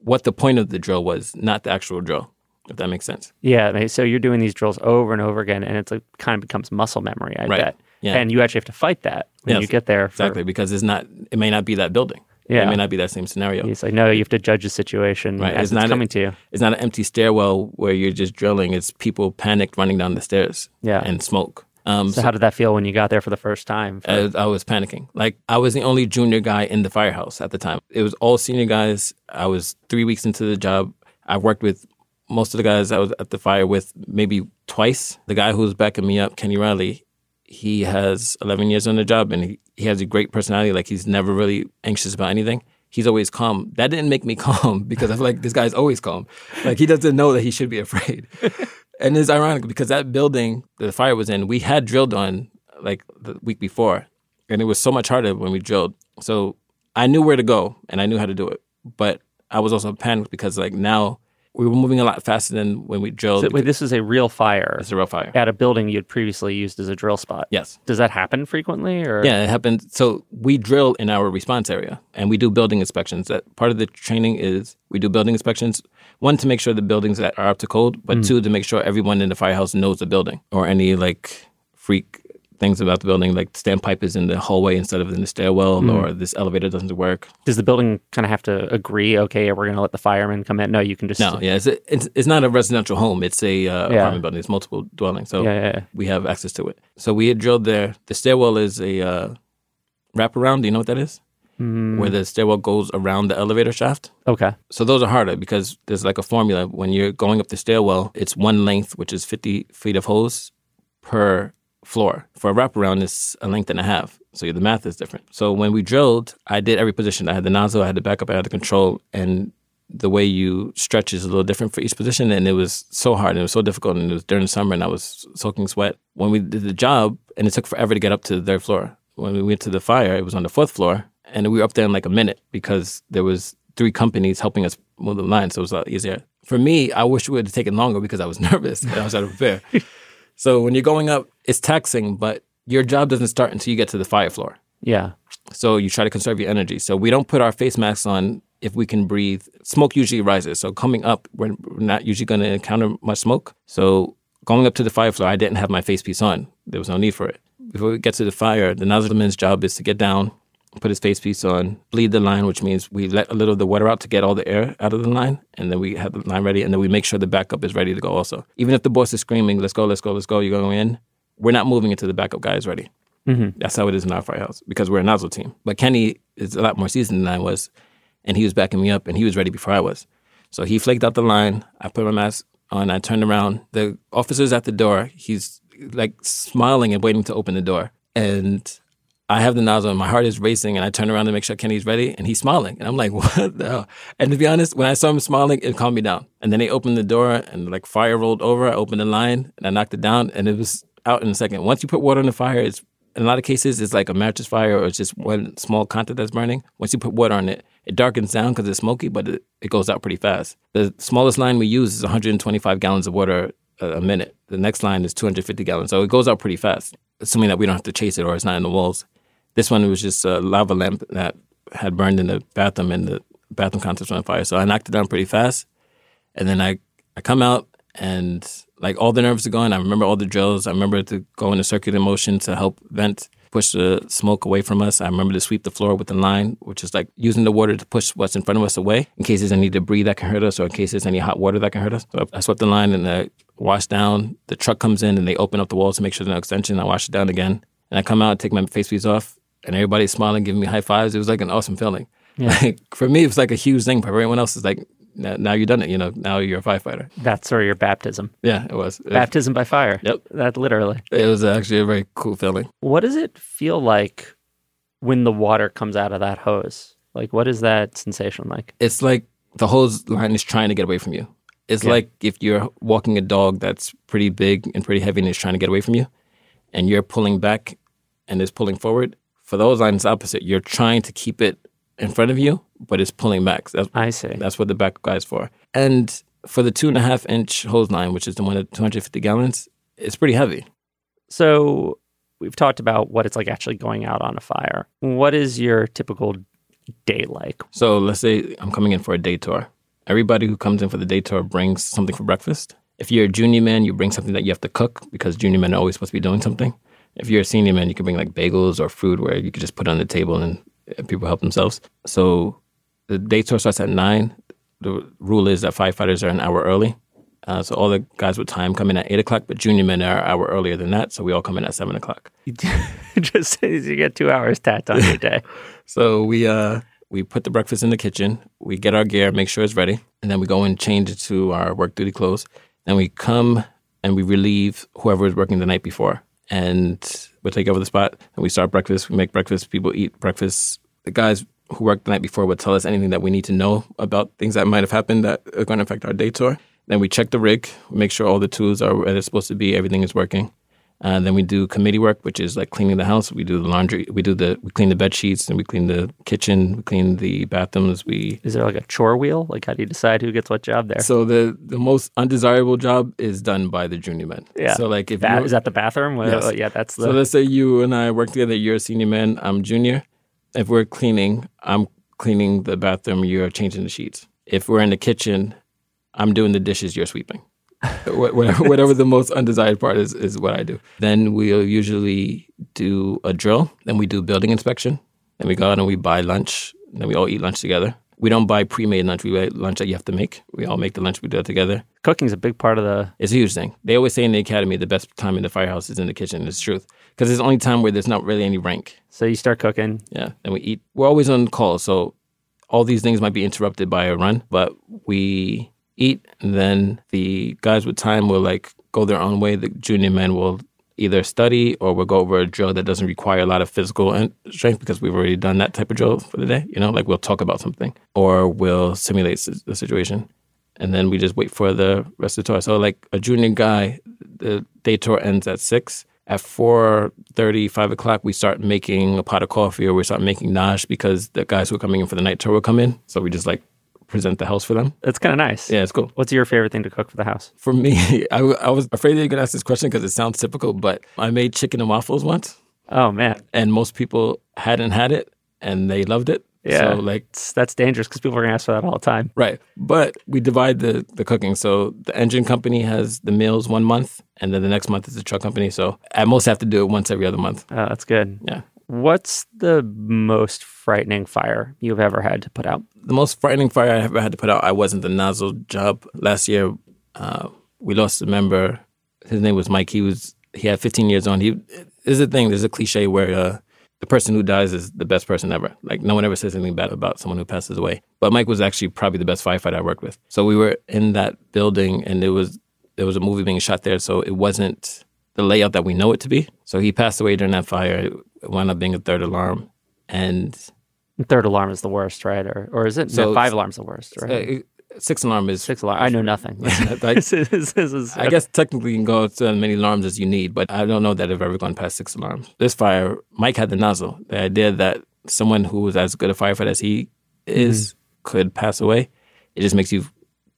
what the point of the drill was, not the actual drill, if that makes sense. Yeah. So you're doing these drills over and over again, and it's like kind of becomes muscle memory. I Right. bet. Yeah. And you actually have to fight that when Yes. you get there. For, Exactly, because it's not, it may not be that building. Yeah. It may not be that same scenario. He's like no, you have to judge the situation Right. as It's it's, not a- coming to you. It's not an empty stairwell where you're just drilling. It's people panicked running down the stairs Yeah. and smoke. Um, So how did that feel when you got there for the first time? For- I, I was panicking. Like I was the only junior guy in the firehouse at the time. It was all senior guys. I was three weeks into the job. I worked with most of the guys I was at the fire with maybe twice. The guy who was backing me up, Kenny Riley, he has 11 years on the job and he, he has a great personality. Like he's never really anxious about anything. He's always calm. That didn't make me calm because I feel like this guy's always calm. Like he doesn't know that he should be afraid. and it's ironic because that building the fire was in, we had drilled on like the week before, and it was so much harder when we drilled. So I knew where to go and I knew how to do it, but I was also panicked because like now we were moving a lot faster than when we drilled. So, wait, this is a real fire it's a real fire. at a building you'd previously used as a drill spot. Yes. Does that happen frequently, or Yeah, it happened. So we drill in our response area, and we do building inspections. That part of the training is we do building inspections. One to make sure the buildings that are up to code, but mm. two to make sure everyone in the firehouse knows the building or any like freak things about the building, like the standpipe is in the hallway instead of in the stairwell, or this elevator doesn't work. does the building kind of have to agree? Okay, we're going to let the firemen come in. No, you can just No, yeah, it's, it's it's not a residential home. It's a uh, Yeah. apartment building. It's multiple dwellings. So yeah, yeah. we have access to it. So we had drilled there. The stairwell is a uh, wraparound. Do you know what that is? Mm, Where the stairwell goes around the elevator shaft. okay. So those are harder because there's like a formula. When you're going up the stairwell, it's one length, which is 50 feet of hose per floor. For a wraparound, it's a length and a half. So the math is different. So when we drilled, I did every position. I had the nozzle, I had the backup, I had the control, and the way you stretch is a little different for each position. And it was so hard and it was so difficult. And it was during the summer and I was soaking sweat. When we did the job, and it took forever to get up to the third floor. When we went to the fire, it was on the fourth floor. And we were up there in like a minute because there was three companies helping us move the line. So it was a lot easier. For me, I wish it would have taken longer because I was nervous and I was out of prepare. So when you're going up, it's taxing, but your job doesn't start until you get to the fire floor. Yeah. So you try to conserve your energy. So we don't put our face masks on if we can breathe. Smoke usually rises. So coming up, we're not usually going to encounter much smoke. So going up to the fire floor, I didn't have my face piece on. There was no need for it. Before we get to the fire, the nozzleman's job is to get down, put his face piece on, bleed the line, which means we let a little of the water out to get all the air out of the line, and then we have the line ready, and then we make sure the backup is ready to go also. Even if the boss is screaming, let's go, let's go, let's go, you're going in, we're not moving until the backup guy is ready. Mm-hmm. That's how it is in our firehouse because we're a nozzle team. But Kenny is a lot more seasoned than I was, and he was backing me up, and he was ready before I was. So he flaked out the line. I put my mask on. I turned around. The officer's at the door. He's like smiling and waiting to open the door. And I have the nozzle, and my heart is racing. And I turn around to make sure Kenny's ready, and he's smiling. And I'm like, what the hell? And to be honest, when I saw him smiling, it calmed me down. And then they opened the door, and like fire rolled over. I opened the line, and I knocked it down, and it was out in a second. Once you put water on the fire, it's in a lot of cases, it's like a mattress fire or it's just one small contact that's burning. Once you put water on it, it darkens down because it's smoky, but it, it goes out pretty fast. The smallest line we use is 125 gallons of water a minute. The next line is 250 gallons. So it goes out pretty fast, assuming that we don't have to chase it or it's not in the walls. This one was just a lava lamp that had burned in the bathroom and the bathroom contents were on fire. So I knocked it down pretty fast. And then I, I come out and like all the nerves are gone. I remember all the drills. I remember to go in a circular motion to help vent, push the smoke away from us. I remember to sweep the floor with the line, which is like using the water to push what's in front of us away in case there's any debris that can hurt us or in case there's any hot water that can hurt us. So I swept the line and I washed down. The truck comes in and they open up the walls to make sure there's no extension. I wash it down again. And I come out, take my face piece off, and everybody's smiling, giving me high fives. It was like an awesome feeling. Like for me, it was like a huge thing. For everyone else, it's like now, you've done it. You know, now you're a firefighter. That's sort of your baptism. Yeah, it was. Baptism by fire. Yep. That literally. it was actually a very cool feeling. What does it feel like when the water comes out of that hose? Like, what is that sensation like? It's like the hose line is trying to get away from you. It's Yeah. like if you're walking a dog that's pretty big and pretty heavy and it's trying to get away from you, and you're pulling back and it's pulling forward. For those lines, opposite. You're trying to keep it in front of you, but it's pulling back. That's I see. That's what the back guy is for. And For the two and a half inch hose line, which is the one at 250 gallons, it's pretty heavy. So we've talked about what it's like actually going out on a fire. What is your typical day like? So let's say I'm coming in for a day tour. Everybody who comes in for the day tour brings something for breakfast. If you're a junior man, you bring something that you have to cook because junior men are always supposed to be doing something. If you're a senior man, you can bring like bagels or food where you could just put on the table and people help themselves. So the day tour starts at nine. The rule is that firefighters are an hour early. Uh, so all the guys with time come in at eight o'clock, but junior men are an hour earlier than that. So we all come in at seven o'clock. Just you get two hours tacked on your day. So we uh we put the breakfast in the kitchen. We get our gear, make sure it's ready, and then we go and change it to our work duty clothes. Then we come and we relieve whoever was working the night before, and we take over the spot. And we start breakfast. We make breakfast. People eat breakfast. The guys who worked the night before would tell us anything that we need to know about things that might have happened that are going to affect our day tour. Then we check the rig, make sure all the tools are where they're supposed to be, everything is working. Uh, then we do committee work, which is like cleaning the house. We do the laundry. We do the we clean the bed sheets, and we clean the kitchen. We clean the bathrooms. We Is there like a chore wheel? Like how do you decide who gets what job there? so the the most undesirable job is done by the junior men. Yeah. So like if is that the bathroom? Well, yeah, that's the. So let's say you and I work together. You're a senior man. I'm junior. If we're cleaning, I'm cleaning the bathroom. You're changing the sheets. If we're in the kitchen, I'm doing the dishes. You're sweeping. Wh- whatever, the most undesired part is, is what I do. Then we'll usually do a drill. Then we do building inspection. Then we go out and we buy lunch. Then we all eat lunch together. We don't buy pre-made lunch. We buy lunch that you have to make. We all make the lunch. We do it together. Cooking's a big part of the. It's a huge thing. They always say in the academy the best time in the firehouse is in the kitchen. It's truth because it's the only time where there's not really any rank. So you start cooking. Yeah, and we eat. We're always on call, so all these things might be interrupted by a run, but we eat. And then the guys with time will like go their own way. The junior men will either study or we'll go over a drill that doesn't require a lot of physical en- strength because we've already done that type of drill for the day. You know, like we'll talk about something or we'll simulate the situation. And then we just wait for the rest of the tour. So, like a junior guy, the day tour ends at six. At 4.30, 5 o'clock, we start making a pot of coffee or we start making nosh because the guys who are coming in for the night tour will come in. So we just like present the house for them. It's kind of nice. Yeah, it's cool. What's your favorite thing to cook for the house? For me, I was afraid that you're going to ask this question because it sounds typical, but I made chicken and waffles once Oh man, and most people hadn't had it and they loved it. yeah. So like, that's dangerous because people are gonna ask for that all the time. right. But we divide the, the cooking. So the engine company has the meals one month and then the next month is the truck company. So at most I have to do it once every other month. Oh, that's good. Yeah. What's the most frightening fire you've ever had to put out? the most frightening fire I ever had to put out, I wasn't the nozzle job. Last year, uh, we lost a member. His name was Mike. He was he had 15 years on. He is a thing. There's a cliche where uh, the person who dies is the best person ever. Like no one ever says anything bad about someone who passes away. But Mike was actually probably the best firefighter I worked with. So we were in that building, and it was there was a movie being shot there. So it wasn't the layout that we know it to be. So he passed away during that fire. It wound up being a third alarm, and Third alarm is the worst, right? Or or is it? So no, five alarm's the worst, uh, right? it- six alarm is Six alarm. I know nothing. Like- this is, this is, I guess technically you can go to as many alarms as you need, but I don't know that I've ever gone past six alarms. This fire, Mike had the nozzle. The idea that someone who was as good a firefighter as he is could pass away, it just makes you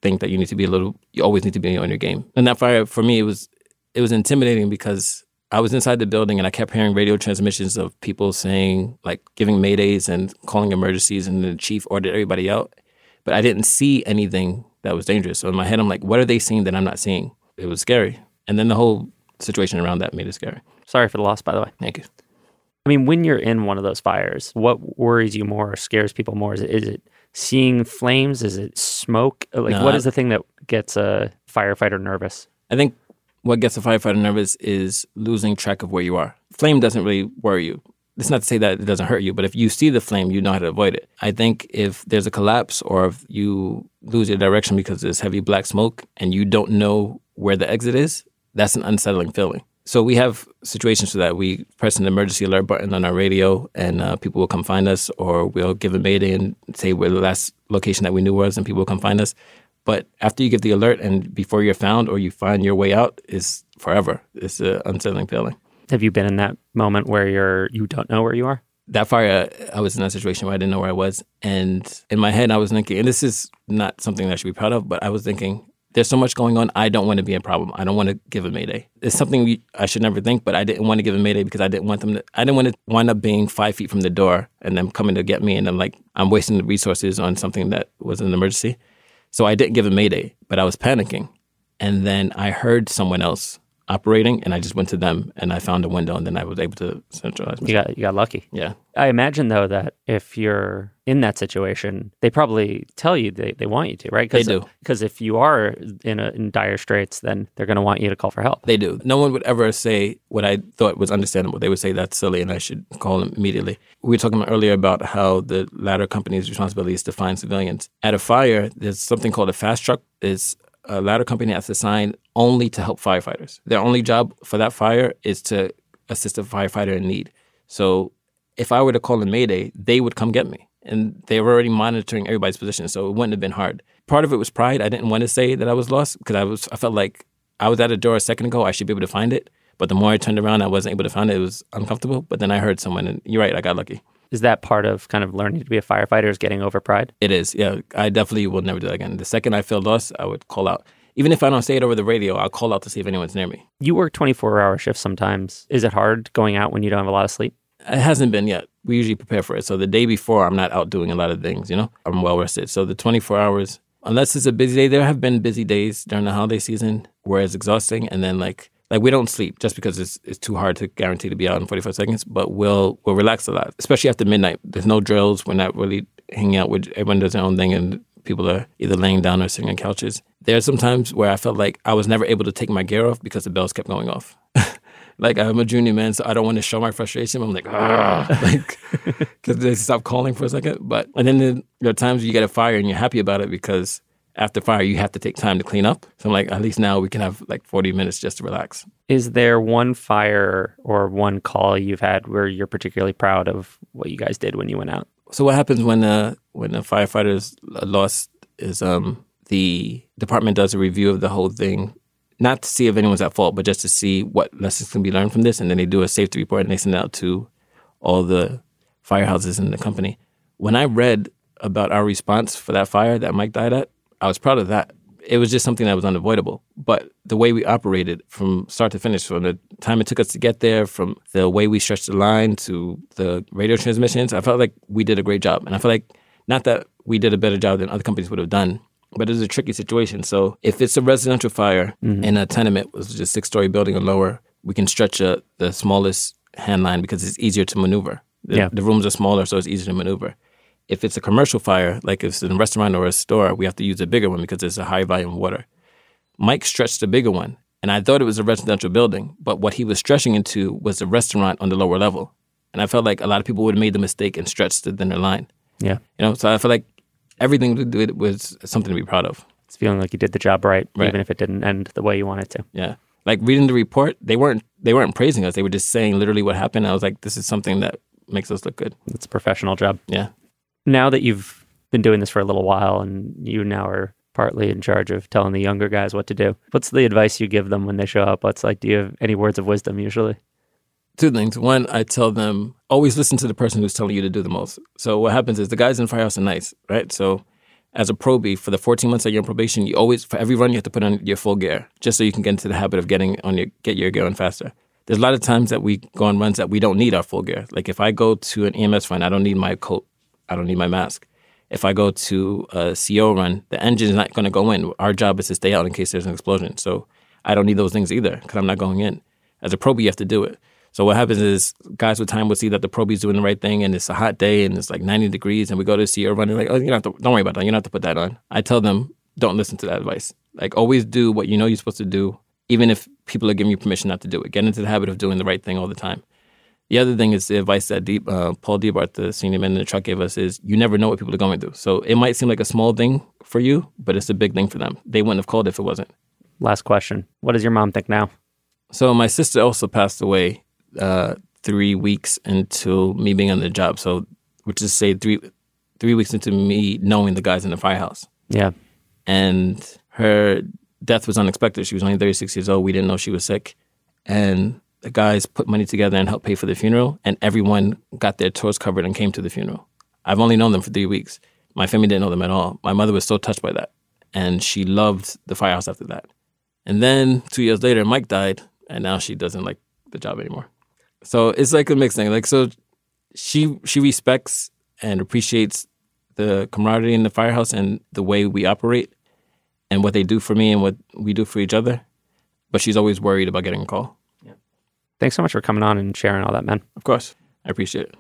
think that you need to be a little. You always need to be on your game. And that fire, for me, it was it was intimidating because I was inside the building and I kept hearing radio transmissions of people saying like giving maydays and calling emergencies, and the chief ordered everybody out. But I didn't see anything that was dangerous. So in my head, I'm like, what are they seeing that I'm not seeing? It was scary. And then the whole situation around that made it scary. Sorry for the loss, by the way. Thank you. I mean, when you're in one of those fires, what worries you more or scares people more? Is it, is it seeing flames? Is it smoke? Like, No, what is the thing that gets a firefighter nervous? I think what gets a firefighter nervous is losing track of where you are. Flame doesn't really worry you. It's not to say that it doesn't hurt you, but if you see the flame, you know how to avoid it. I think if there's a collapse or if you lose your direction because there's heavy black smoke and you don't know where the exit is, that's an unsettling feeling. So we have situations for that. We press an emergency alert button on our radio, and uh, people will come find us, or we'll give a mayday and say where the last location that we knew was, and people will come find us. But after you get the alert and before you're found or you find your way out is forever. It's an unsettling feeling. Have you been in that moment where you're you don't know where you are? That fire, uh, I was in that situation where I didn't know where I was. And in my head, I was thinking, and this is not something that I should be proud of, but I was thinking, there's so much going on. I don't want to be a problem. I don't want to give a mayday. It's something we, I should never think, but I didn't want to give a mayday because I didn't want them to. I didn't want to wind up being five feet from the door and them coming to get me, and I'm like, I'm wasting the resources on something that was an emergency. So I didn't give a mayday, but I was panicking, and then I heard someone else operating, and I just went to them and I found a window, and then I was able to centralize. You got you got lucky. Yeah. I imagine though that if you're in that situation, they probably tell you they, they want you to, right? They do. Because if you are in a, in dire straits, then they're going to want you to call for help. They do. No one would ever say what I thought was understandable. They would say that's silly and I should call them immediately. We were talking earlier about how the ladder company's responsibility is to find civilians. At a fire, there's something called a fast truck. It's a ladder company that's assigned only to help firefighters. Their only job for that fire is to assist a firefighter in need. So if I were to call a mayday, they would come get me. And they were already monitoring everybody's position, so it wouldn't have been hard. Part of it was pride. I didn't want to say that I was lost because I was I felt like I was at a door a second ago. I should be able to find it. But the more I turned around, I wasn't able to find it. It was uncomfortable. But then I heard someone, and you're right, I got lucky. Is that part of kind of learning to be a firefighter is getting over pride? It is, yeah. I definitely will never do that again. The second I feel lost, I would call out. Even if I don't say it over the radio, I'll call out to see if anyone's near me. You work 24 hour shifts sometimes. Is it hard going out when you don't have a lot of sleep? It hasn't been yet. We usually prepare for it. So the day before, I'm not out doing a lot of things, you know? I'm well rested. So the 24 hours, unless it's a busy day, there have been busy days during the holiday season where it's exhausting. And then, like, like we don't sleep just because it's it's too hard to guarantee to be out in 45 seconds, but we'll we'll relax a lot, especially after midnight. There's no drills. We're not really hanging out with everyone does their own thing and people are either laying down or sitting on couches. There are some times where I felt like I was never able to take my gear off because the bells kept going off. like I'm a junior man, so I don't want to show my frustration. I'm like, ah, like because they stop calling for a second. But and then there are times you get a fire and you're happy about it because after fire you have to take time to clean up. So I'm like, at least now we can have like 40 minutes just to relax. Is there one fire or one call you've had where you're particularly proud of what you guys did when you went out? So what happens when uh when a firefighter is lost is um the department does a review of the whole thing, not to see if anyone's at fault, but just to see what lessons can be learned from this, and then they do a safety report and they send it out to all the firehouses in the company. When I read about our response for that fire that Mike died at, I was proud of that. It was just something that was unavoidable. But the way we operated from start to finish, from the time it took us to get there, from the way we stretched the line to the radio transmissions, I felt like we did a great job. And I feel like not that we did a better job than other companies would have done, but it was a tricky situation. So if it's a residential fire mm-hmm. in a tenement, which is a six story building or lower, we can stretch a, the smallest hand line because it's easier to maneuver. The, yeah. the rooms are smaller, so it's easier to maneuver. If it's a commercial fire, like if it's in a restaurant or a store, we have to use a bigger one because it's a high volume of water. Mike stretched a bigger one, and I thought it was a residential building, but what he was stretching into was a restaurant on the lower level. And I felt like a lot of people would have made the mistake and stretched the thinner line. Yeah. You know, so I feel like everything we did was something to be proud of. It's feeling like you did the job right, Right. even if it didn't end the way you wanted to. Yeah. Like reading the report, they weren't they weren't praising us. They were just saying literally what happened. I was like, this is something that makes us look good. It's a professional job. Yeah. Now that you've been doing this for a little while and you now are partly in charge of telling the younger guys what to do, what's the advice you give them when they show up? What's like, do you have any words of wisdom usually? Two things. One, I tell them always listen to the person who's telling you to do the most. So what happens is the guys in firehouse are nice, right? So as a probie for the 14 months that you're on probation, you always for every run you have to put on your full gear just so you can get into the habit of getting on your get your gear on faster. There's a lot of times that we go on runs that we don't need our full gear. Like if I go to an EMS run, I don't need my coat, I don't need my mask. If I go to a CO run, the engine is not going to go in. Our job is to stay out in case there's an explosion. So I don't need those things either because I'm not going in. As a probie, you have to do it. So what happens is guys with time will see that the probie's doing the right thing and it's a hot day and it's like 90 degrees and we go to see a runner like, oh, you don't have to, don't worry about that. You don't have to put that on. I tell them, don't listen to that advice. Like always do what you know you're supposed to do, even if people are giving you permission not to do it. Get into the habit of doing the right thing all the time. The other thing is the advice that Deep, uh, Paul Diebart, the senior man in the truck, gave us is you never know what people are going through. So it might seem like a small thing for you, but it's a big thing for them. They wouldn't have called if it wasn't. Last question. What does your mom think now? So my sister also passed away uh, three weeks into me being on the job. So, which is say three three weeks into me knowing the guys in the firehouse. Yeah. And her death was unexpected. She was only 36 years old. We didn't know she was sick. And the guys put money together and helped pay for the funeral. And everyone got their tours covered and came to the funeral. I've only known them for three weeks. My family didn't know them at all. My mother was so touched by that. and she loved the firehouse after that. And then two years later, Mike died, and now she doesn't like the job anymore. So it's like a mixed thing. Like so, she she respects and appreciates the camaraderie in the firehouse and the way we operate and what they do for me and what we do for each other. But she's always worried about getting a call. Thanks so much for coming on and sharing all that, man. Of course, I appreciate it.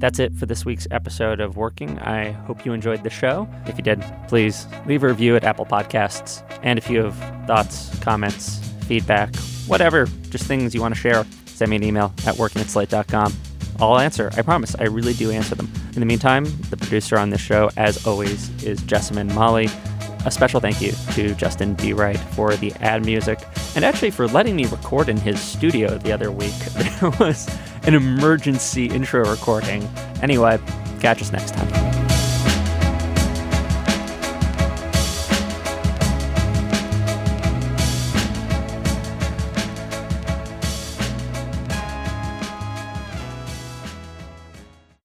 That's it for this week's episode of Working. I hope you enjoyed the show. If you did, please leave a review at Apple Podcasts. And if you have thoughts, comments, feedback, whatever, just things you want to share, send me an email at working at slate.com. I'll answer. I promise. I really do answer them. In the meantime, the producer on this show, as always, is Jessamine Molli. A special thank you to Justin D. Wright for the ad music and actually for letting me record in his studio the other week. There was an emergency intro recording. Anyway, catch us next time.